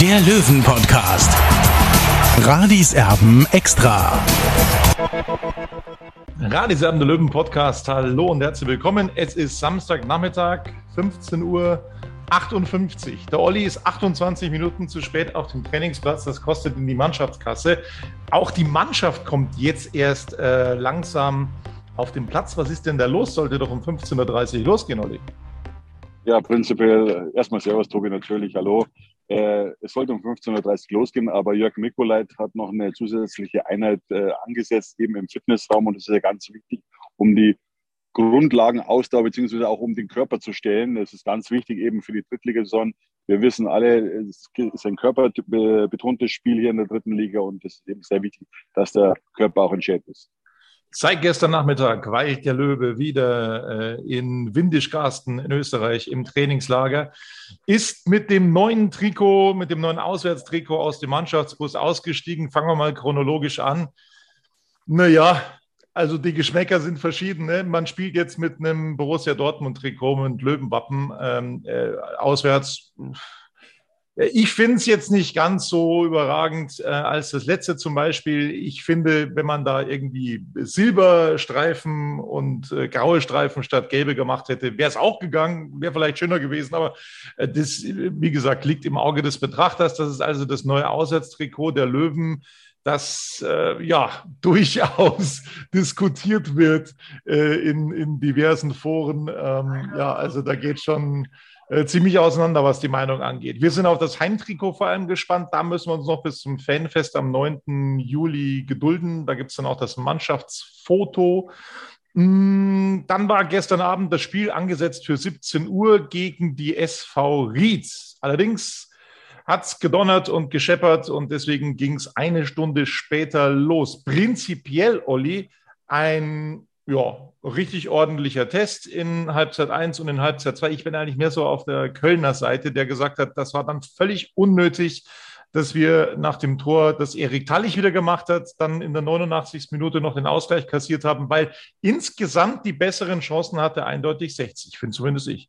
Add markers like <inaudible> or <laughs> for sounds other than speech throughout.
der Löwen-Podcast. Radis Erben extra. Radisam der Löwen Podcast. Hallo und herzlich willkommen. Es ist Samstagnachmittag, 15 Uhr 58. Der Olli ist 28 Minuten zu spät auf dem Trainingsplatz. Das kostet in die Mannschaftskasse. Auch die Mannschaft kommt jetzt erst äh, langsam auf den Platz. Was ist denn da los? Sollte doch um 15.30 Uhr losgehen, Olli. Ja, prinzipiell erstmal Servus, Tobi, natürlich. Hallo. Äh, es sollte um 15.30 Uhr losgehen, aber Jörg Mikolait hat noch eine zusätzliche Einheit äh, angesetzt, eben im Fitnessraum. Und das ist ja ganz wichtig, um die Grundlagen Ausdauer beziehungsweise auch um den Körper zu stellen. Das ist ganz wichtig eben für die Drittligasaison. Wir wissen alle, es ist ein körperbetontes Spiel hier in der dritten Liga und es ist eben sehr wichtig, dass der Körper auch in Shape ist. Seit gestern Nachmittag weilt der Löwe wieder äh, in Windischgarsten in Österreich im Trainingslager, ist mit dem neuen Trikot, mit dem neuen Auswärtstrikot aus dem Mannschaftsbus ausgestiegen. Fangen wir mal chronologisch an. Naja, also die Geschmäcker sind verschieden. Ne? Man spielt jetzt mit einem Borussia Dortmund-Trikot mit Löwenwappen ähm, äh, auswärts. Ich finde es jetzt nicht ganz so überragend äh, als das letzte zum Beispiel. Ich finde, wenn man da irgendwie Silberstreifen und äh, graue Streifen statt gelbe gemacht hätte, wäre es auch gegangen, wäre vielleicht schöner gewesen. Aber äh, das, wie gesagt, liegt im Auge des Betrachters. Das ist also das neue Auswärtstrikot der Löwen das äh, ja <laughs> durchaus diskutiert wird äh, in, in diversen Foren. Ähm, ja, also da geht schon äh, ziemlich auseinander, was die Meinung angeht. Wir sind auf das Heimtrikot vor allem gespannt. Da müssen wir uns noch bis zum Fanfest am 9. Juli gedulden. Da gibt es dann auch das Mannschaftsfoto. Mm, dann war gestern Abend das Spiel angesetzt für 17 Uhr gegen die SV Rietz. Allerdings hat es gedonnert und gescheppert und deswegen ging es eine Stunde später los. Prinzipiell, Olli, ein ja, richtig ordentlicher Test in Halbzeit 1 und in Halbzeit 2. Ich bin eigentlich mehr so auf der Kölner Seite, der gesagt hat, das war dann völlig unnötig, dass wir nach dem Tor, das Erik Tallich wieder gemacht hat, dann in der 89. Minute noch den Ausgleich kassiert haben, weil insgesamt die besseren Chancen hatte eindeutig 60, finde zumindest ich.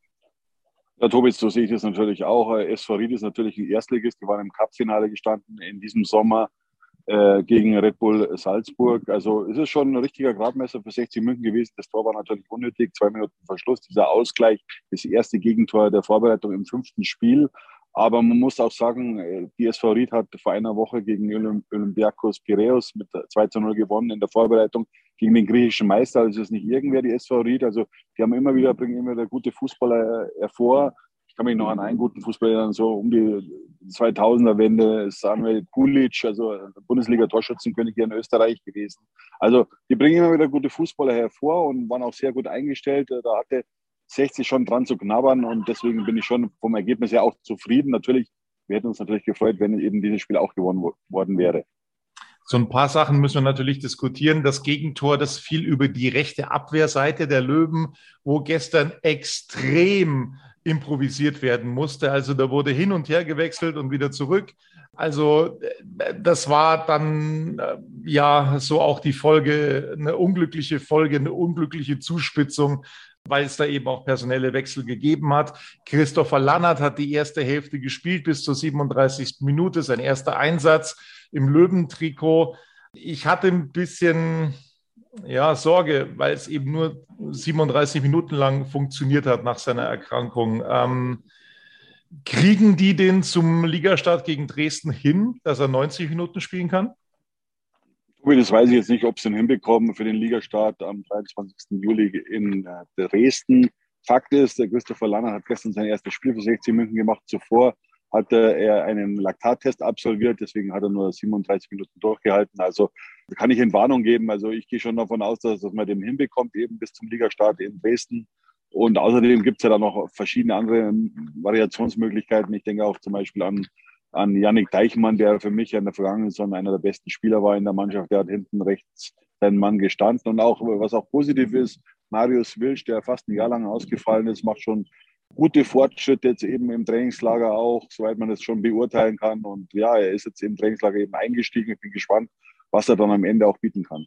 Ja, Tobi, so sehe ich das natürlich auch. SV Ried ist natürlich ein Erstligist. Die waren im Cup-Finale gestanden in diesem Sommer äh, gegen Red Bull Salzburg. Also es ist schon ein richtiger Gradmesser für 60 München gewesen. Das Tor war natürlich unnötig. Zwei Minuten Verschluss, dieser Ausgleich, das erste Gegentor der Vorbereitung im fünften Spiel. Aber man muss auch sagen, äh, die SV Ried hat vor einer Woche gegen Olympiakos Piraeus mit 2 zu 0 gewonnen in der Vorbereitung gegen den griechischen Meister. Also es ist nicht irgendwer die SV Ried. Also die haben immer wieder, bringen immer wieder gute Fußballer hervor kann mich noch an einen guten Fußballer so um die 2000er Wende, Samuel Kulic, also Bundesliga-Torschützenkönig hier in Österreich gewesen. Also die bringen immer wieder gute Fußballer hervor und waren auch sehr gut eingestellt. Da hatte 60 schon dran zu knabbern und deswegen bin ich schon vom Ergebnis her auch zufrieden. Natürlich, wir hätten uns natürlich gefreut, wenn eben dieses Spiel auch gewonnen worden wäre. So ein paar Sachen müssen wir natürlich diskutieren. Das Gegentor, das fiel über die rechte Abwehrseite der Löwen, wo gestern extrem improvisiert werden musste. Also da wurde hin und her gewechselt und wieder zurück. Also das war dann äh, ja so auch die Folge, eine unglückliche Folge, eine unglückliche Zuspitzung, weil es da eben auch personelle Wechsel gegeben hat. Christopher Lannert hat die erste Hälfte gespielt bis zur 37. Minute, sein erster Einsatz im Löwentrikot. Ich hatte ein bisschen ja, Sorge, weil es eben nur 37 Minuten lang funktioniert hat nach seiner Erkrankung. Ähm, kriegen die den zum Ligastart gegen Dresden hin, dass er 90 Minuten spielen kann? Das weiß ich jetzt nicht, ob sie ihn hinbekommen für den Ligastart am 23. Juli in äh, Dresden. Fakt ist, der Christopher Lanner hat gestern sein erstes Spiel für 60 Minuten gemacht. Zuvor hatte er einen Laktattest absolviert, deswegen hat er nur 37 Minuten durchgehalten. Also kann ich in Warnung geben. Also ich gehe schon davon aus, dass, man den hinbekommt, eben bis zum Ligastart in Dresden. Und außerdem gibt es ja da noch verschiedene andere Variationsmöglichkeiten. Ich denke auch zum Beispiel an an Yannick Deichmann, der für mich in der vergangenen Saison einer der besten Spieler war in der Mannschaft. Der hat hinten rechts seinen Mann gestanden. Und auch, was auch positiv ist, Marius Wilsch, der fast ein Jahr lang ausgefallen ist, macht schon gute Fortschritte jetzt eben im Trainingslager auch, soweit man das schon beurteilen kann. Und ja, er ist jetzt im Trainingslager eben eingestiegen. Ich bin gespannt, was er dann am Ende auch bieten kann.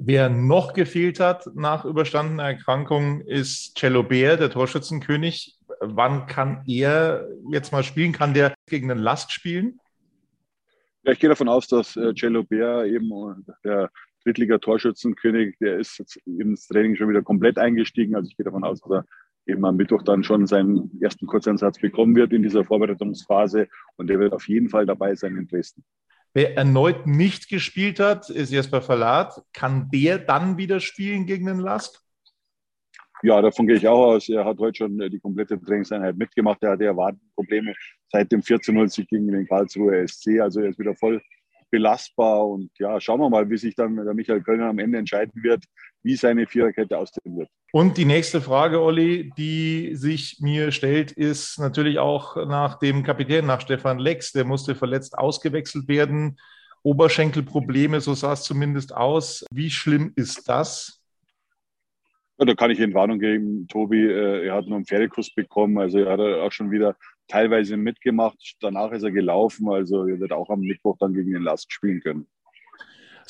Wer noch gefehlt hat nach überstandener Erkrankung, ist Cello Bär, der Torschützenkönig. Wann kann er jetzt mal spielen? Kann der gegen den Last spielen? Ja, ich gehe davon aus, dass äh, Cello Bär eben äh, der Drittliga-Torschützenkönig, der ist jetzt ins Training schon wieder komplett eingestiegen. Also ich gehe davon aus, dass er eben am Mittwoch dann schon seinen ersten Kurzeinsatz bekommen wird in dieser Vorbereitungsphase und der wird auf jeden Fall dabei sein in Dresden. Wer erneut nicht gespielt hat, ist Jesper Verlat. Kann der dann wieder spielen gegen den Lask? Ja, davon gehe ich auch aus. Er hat heute schon die komplette Trainingseinheit mitgemacht. Er hatte ja Wadenprobleme seit dem 14-0 gegen den Karlsruher SC. Also er ist wieder voll belastbar. Und ja, schauen wir mal, wie sich dann der Michael Kölner am Ende entscheiden wird, wie seine Viererkette aussehen wird. Und die nächste Frage, Olli, die sich mir stellt, ist natürlich auch nach dem Kapitän, nach Stefan Lex. Der musste verletzt ausgewechselt werden. Oberschenkelprobleme, so sah es zumindest aus. Wie schlimm ist das? Ja, da kann ich Ihnen Warnung geben, Tobi. Äh, er hat nur einen Pferdekuss bekommen. Also er hat auch schon wieder teilweise mitgemacht. Danach ist er gelaufen. Also er wird auch am Mittwoch dann gegen den Last spielen können.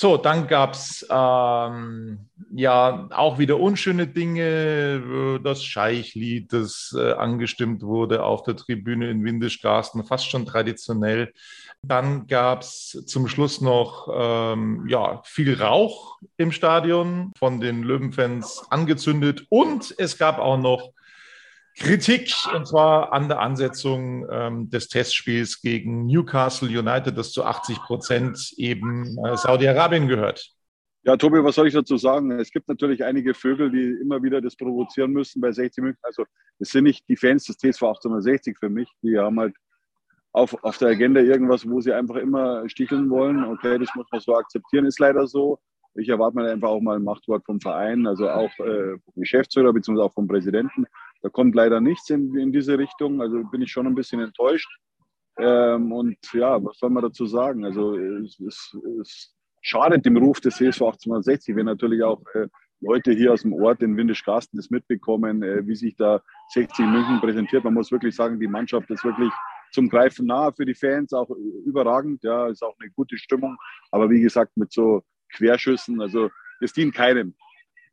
So, dann gab es ähm, ja auch wieder unschöne Dinge. Das Scheichlied, das äh, angestimmt wurde auf der Tribüne in Windischgarsten, fast schon traditionell. Dann gab es zum Schluss noch ähm, ja, viel Rauch im Stadion von den Löwenfans angezündet. Und es gab auch noch Kritik, und zwar an der Ansetzung ähm, des Testspiels gegen Newcastle United, das zu 80 Prozent eben äh, Saudi-Arabien gehört. Ja, Tobi, was soll ich dazu sagen? Es gibt natürlich einige Vögel, die immer wieder das provozieren müssen bei 60 München. Also es sind nicht die Fans des TSV 1860 für mich. Die haben halt auf, auf der Agenda irgendwas, wo sie einfach immer sticheln wollen. Okay, das muss man so akzeptieren, ist leider so. Ich erwarte mir einfach auch mal ein Machtwort vom Verein, also auch äh, vom Geschäftsführer bzw. auch vom Präsidenten. Da kommt leider nichts in, in diese Richtung. Also bin ich schon ein bisschen enttäuscht. Ähm, und ja, was soll man dazu sagen? Also es, es, es schadet dem Ruf des CSV 1860, wenn natürlich auch äh, Leute hier aus dem Ort in Windischgarsten das mitbekommen, äh, wie sich da 60 München präsentiert. Man muss wirklich sagen, die Mannschaft ist wirklich zum Greifen nahe für die Fans, auch überragend. Ja, ist auch eine gute Stimmung. Aber wie gesagt, mit so Querschüssen. Also es dient keinem.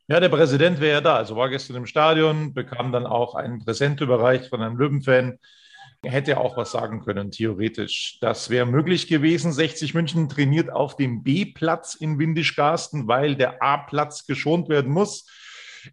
Ja, der Präsident wäre ja da. Also war gestern im Stadion, bekam dann auch ein Präsent überreicht von einem Löwenfan. Hätte auch was sagen können, theoretisch. Das wäre möglich gewesen. 60 München trainiert auf dem B-Platz in Windischgarsten, weil der A-Platz geschont werden muss.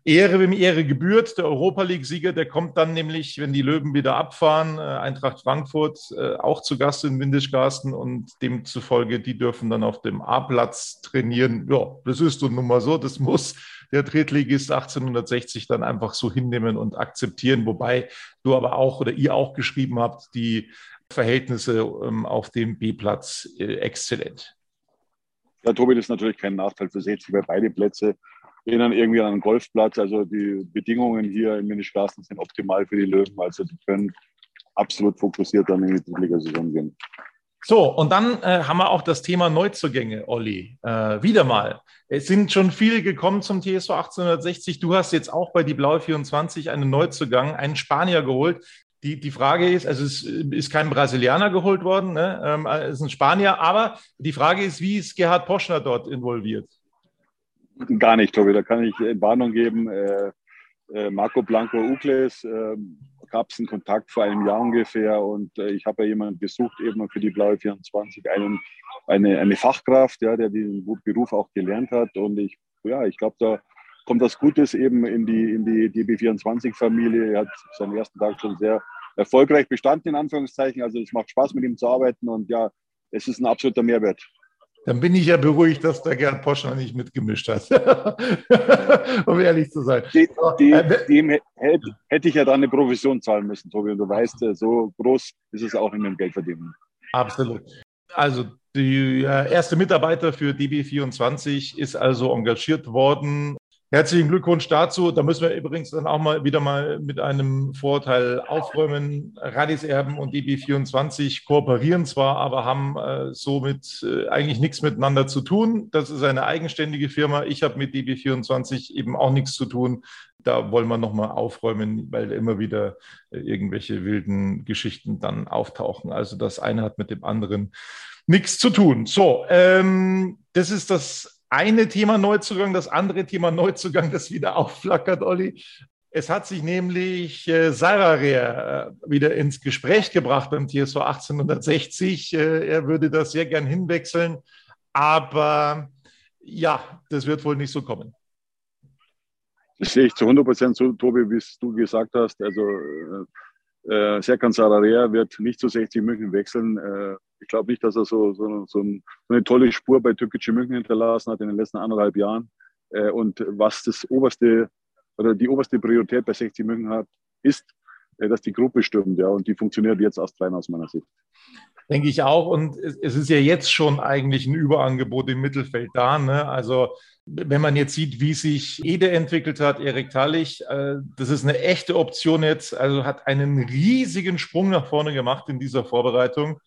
Ehre, wem Ehre gebührt. Der Europa League-Sieger, der kommt dann nämlich, wenn die Löwen wieder abfahren, äh, Eintracht Frankfurt äh, auch zu Gast in Windischgarsten und demzufolge, die dürfen dann auf dem A-Platz trainieren. Ja, das ist nun mal so, das muss der Drittligist 1860 dann einfach so hinnehmen und akzeptieren, wobei du aber auch oder ihr auch geschrieben habt, die Verhältnisse ähm, auf dem B-Platz äh, exzellent. Ja, Tobi, das ist natürlich kein Nachteil für 60, weil beide Plätze erinnern irgendwie an einen Golfplatz. Also die Bedingungen hier in Ministraßen sind optimal für die Löwen. Also die können absolut fokussiert dann in die Drittligasaison gehen. So, und dann äh, haben wir auch das Thema Neuzugänge, Olli. Äh, wieder mal. Es sind schon viele gekommen zum TSV 1860. Du hast jetzt auch bei die Blaue 24 einen Neuzugang, einen Spanier geholt. Die, die Frage ist, also es ist kein Brasilianer geholt worden, ne? ähm, es ist ein Spanier, aber die Frage ist, wie ist Gerhard Poschner dort involviert? Gar nicht, Tobi. Da kann ich Warnung geben. Äh, äh, Marco Blanco Ukles äh, gab es einen Kontakt vor einem Jahr ungefähr und äh, ich habe ja jemanden gesucht, eben für die Blaue 24, einen, eine, eine Fachkraft, ja, der diesen Beruf auch gelernt hat. Und ich, ja, ich glaube, da kommt das Gutes eben in die, in die DB24-Familie. Er hat seinen ersten Tag schon sehr erfolgreich bestanden, in Anführungszeichen. Also es macht Spaß, mit ihm zu arbeiten und ja, es ist ein absoluter Mehrwert. Dann bin ich ja beruhigt, dass der Gerd Poschner nicht mitgemischt hat, <laughs> um ehrlich zu sein. Die, die, äh, dem hätte, hätte ich ja dann eine Provision zahlen müssen, Tobi. Und du weißt, äh, so groß ist es auch in dem Geldverdienen. Absolut. Also der erste Mitarbeiter für DB24 ist also engagiert worden. Herzlichen Glückwunsch dazu. Da müssen wir übrigens dann auch mal wieder mal mit einem Vorteil aufräumen. Radis Erben und DB24 kooperieren zwar, aber haben äh, somit äh, eigentlich nichts miteinander zu tun. Das ist eine eigenständige Firma. Ich habe mit DB24 eben auch nichts zu tun. Da wollen wir nochmal aufräumen, weil immer wieder äh, irgendwelche wilden Geschichten dann auftauchen. Also das eine hat mit dem anderen nichts zu tun. So, ähm, das ist das eine Thema Neuzugang, das andere Thema Neuzugang, das wieder aufflackert, Olli. Es hat sich nämlich äh, Sararea äh, wieder ins Gespräch gebracht beim TSV 1860. Äh, er würde das sehr gern hinwechseln, aber ja, das wird wohl nicht so kommen. Das sehe ich zu 100 Prozent so, Tobi, wie du gesagt hast. Also äh, Serkan Sararea wird nicht zu 60 München wechseln. Äh, ich glaube nicht, dass er so, so, so, ein, so, eine tolle Spur bei Türkische München hinterlassen hat in den letzten anderthalb Jahren. Äh, und was das oberste oder die oberste Priorität bei 60 München hat, ist, dass die Gruppe stimmt. Ja, und die funktioniert jetzt erst rein aus meiner Sicht. Denke ich auch. Und es ist ja jetzt schon eigentlich ein Überangebot im Mittelfeld da. Ne? Also wenn man jetzt sieht, wie sich Ede entwickelt hat, Erik Tallich, äh, das ist eine echte Option jetzt. Also hat einen riesigen Sprung nach vorne gemacht in dieser Vorbereitung.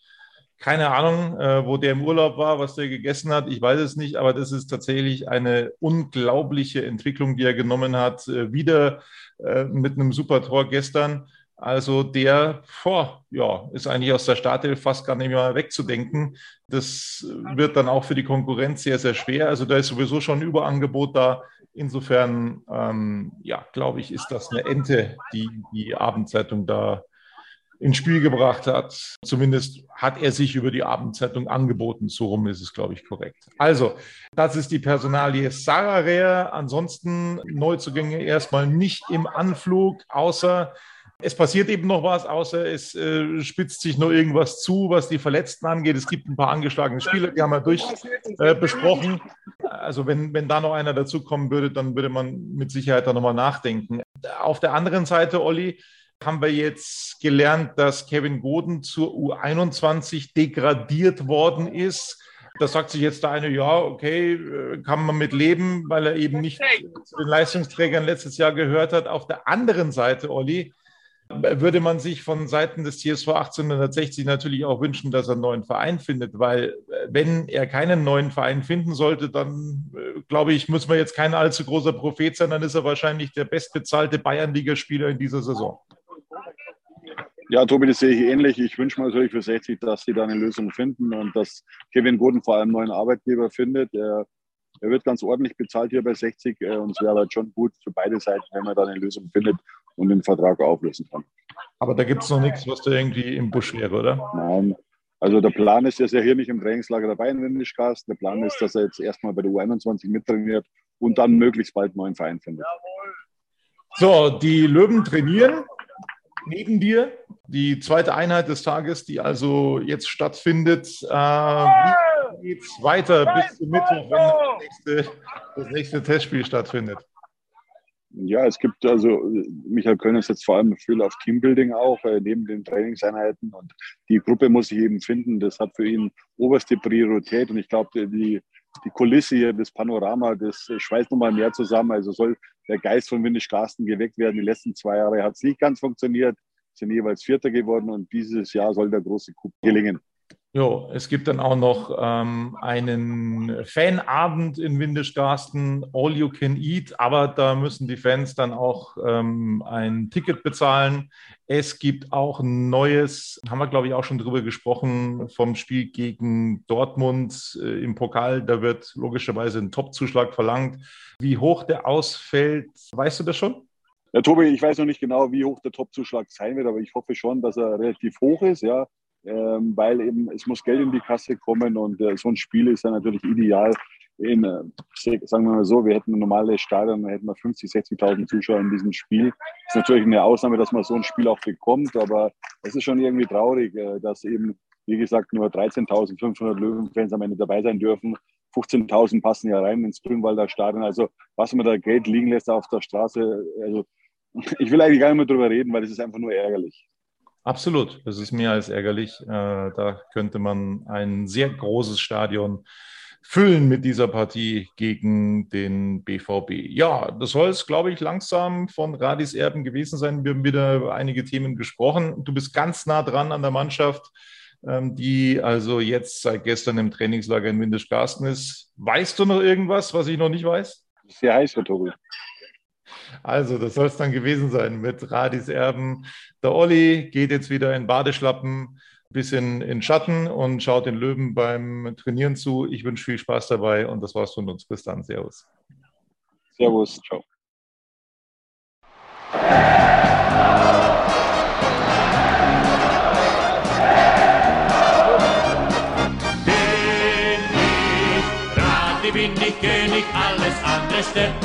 Keine Ahnung, äh, wo der im Urlaub war, was der gegessen hat. Ich weiß es nicht, aber das ist tatsächlich eine unglaubliche Entwicklung, die er genommen hat. Äh, wieder äh, mit einem super Tor gestern. Also der boah, ja, ist eigentlich aus der Startelf fast gar nicht mehr wegzudenken. Das wird dann auch für die Konkurrenz sehr, sehr schwer. Also da ist sowieso schon ein Überangebot da. Insofern, ähm, ja, glaube ich, ist das eine Ente, die die Abendzeitung da ins Spiel gebracht hat. Zumindest hat er sich über die Abendzeitung angeboten. So rum ist es, glaube ich, korrekt. Also, das ist die Personalie Sarah. Ansonsten Neuzugänge erstmal nicht im Anflug, außer es passiert eben noch was, außer es äh, spitzt sich noch irgendwas zu, was die Verletzten angeht. Es gibt ein paar angeschlagene Spieler, die haben wir durch äh, besprochen. Also wenn, wenn da noch einer dazukommen würde, dann würde man mit Sicherheit da nochmal nachdenken. Auf der anderen Seite, Olli, haben wir jetzt gelernt, dass Kevin Goden zur U21 degradiert worden ist. Da sagt sich jetzt der eine, ja, okay, äh, kann man mit leben, weil er eben nicht zu den Leistungsträgern letztes Jahr gehört hat. Auf der anderen Seite, Olli, würde man sich von Seiten des TSV 1860 natürlich auch wünschen, dass er einen neuen Verein findet, weil äh, wenn er keinen neuen Verein finden sollte, dann äh, glaube ich, muss man jetzt kein allzu großer Prophet sein, dann ist er wahrscheinlich der bestbezahlte Bayernligaspieler in dieser Saison. Ja, Tobi, das sehe ich ähnlich. Ich wünsche mir natürlich für 60, dass sie da eine Lösung finden und dass Kevin Goden vor allem einen neuen Arbeitgeber findet. Er, er wird ganz ordentlich bezahlt hier bei 60 äh, und es wäre halt schon gut für beide Seiten, wenn man da eine Lösung findet und den Vertrag auflösen kann. Aber da gibt es noch nichts, was da irgendwie im Busch wäre, oder? Nein. Also der Plan ist, er ist ja hier nicht im Trainingslager dabei in Windischkast. Der Plan ist, dass er jetzt erstmal bei der U21 mittrainiert und dann möglichst bald einen neuen Verein findet. So, die Löwen trainieren neben dir. Die zweite Einheit des Tages, die also jetzt stattfindet. Äh, wie geht es weiter bis zum Mittwoch, wenn das nächste, das nächste Testspiel stattfindet? Ja, es gibt also, Michael Kölner setzt vor allem viel auf Teambuilding auch, äh, neben den Trainingseinheiten. Und die Gruppe muss sich eben finden. Das hat für ihn oberste Priorität. Und ich glaube, die, die Kulisse hier, das Panorama, das schweißt nochmal mehr zusammen. Also soll der Geist von Windisch Carsten geweckt werden. Die letzten zwei Jahre hat es nicht ganz funktioniert, sind jeweils Vierter geworden und dieses Jahr soll der große Coup gelingen. Jo, es gibt dann auch noch ähm, einen Fanabend in Windischgarsten, All You Can Eat, aber da müssen die Fans dann auch ähm, ein Ticket bezahlen. Es gibt auch ein neues, haben wir glaube ich auch schon drüber gesprochen, vom Spiel gegen Dortmund äh, im Pokal. Da wird logischerweise ein Topzuschlag verlangt. Wie hoch der ausfällt, weißt du das schon? Ja, Tobi, ich weiß noch nicht genau, wie hoch der Topzuschlag sein wird, aber ich hoffe schon, dass er relativ hoch ist. Ja ähm, weil eben es muss Geld in die Kasse kommen und äh, so ein Spiel ist ja natürlich ideal. In, äh, sagen wir mal so, wir hätten ein normales Stadion, da hätten wir 50, 60.000 Zuschauer in diesem Spiel. Ist natürlich eine Ausnahme, dass man so ein Spiel auch bekommt, aber es ist schon irgendwie traurig, äh, dass eben, wie gesagt, nur 13.500 Löwenfans am Ende dabei sein dürfen. 15.000 passen ja rein ins Grünwalder Stadion. Also was man da Geld liegen lässt auf der Straße, also ich will eigentlich gar nicht mehr drüber reden, weil es ist einfach nur ärgerlich. Absolut, das ist mehr als ärgerlich. Äh, da könnte man ein sehr großes Stadion füllen mit dieser Partie gegen den BVB. Ja, das soll es, glaube ich, langsam von Radis Erben gewesen sein. Wir haben wieder über einige Themen gesprochen. Du bist ganz nah dran an der Mannschaft, ähm, die also jetzt seit gestern im Trainingslager in Windischgarsten ist. Weißt du noch irgendwas, was ich noch nicht weiß? Sehr heiß, Herr Tobi. Also, das soll es dann gewesen sein mit Radis Erben. Der Olli geht jetzt wieder in Badeschlappen bisschen in Schatten und schaut den Löwen beim Trainieren zu. Ich wünsche viel Spaß dabei und das war's von uns. Bis dann. Servus. Servus. Ciao. bin ich König, alles andere stört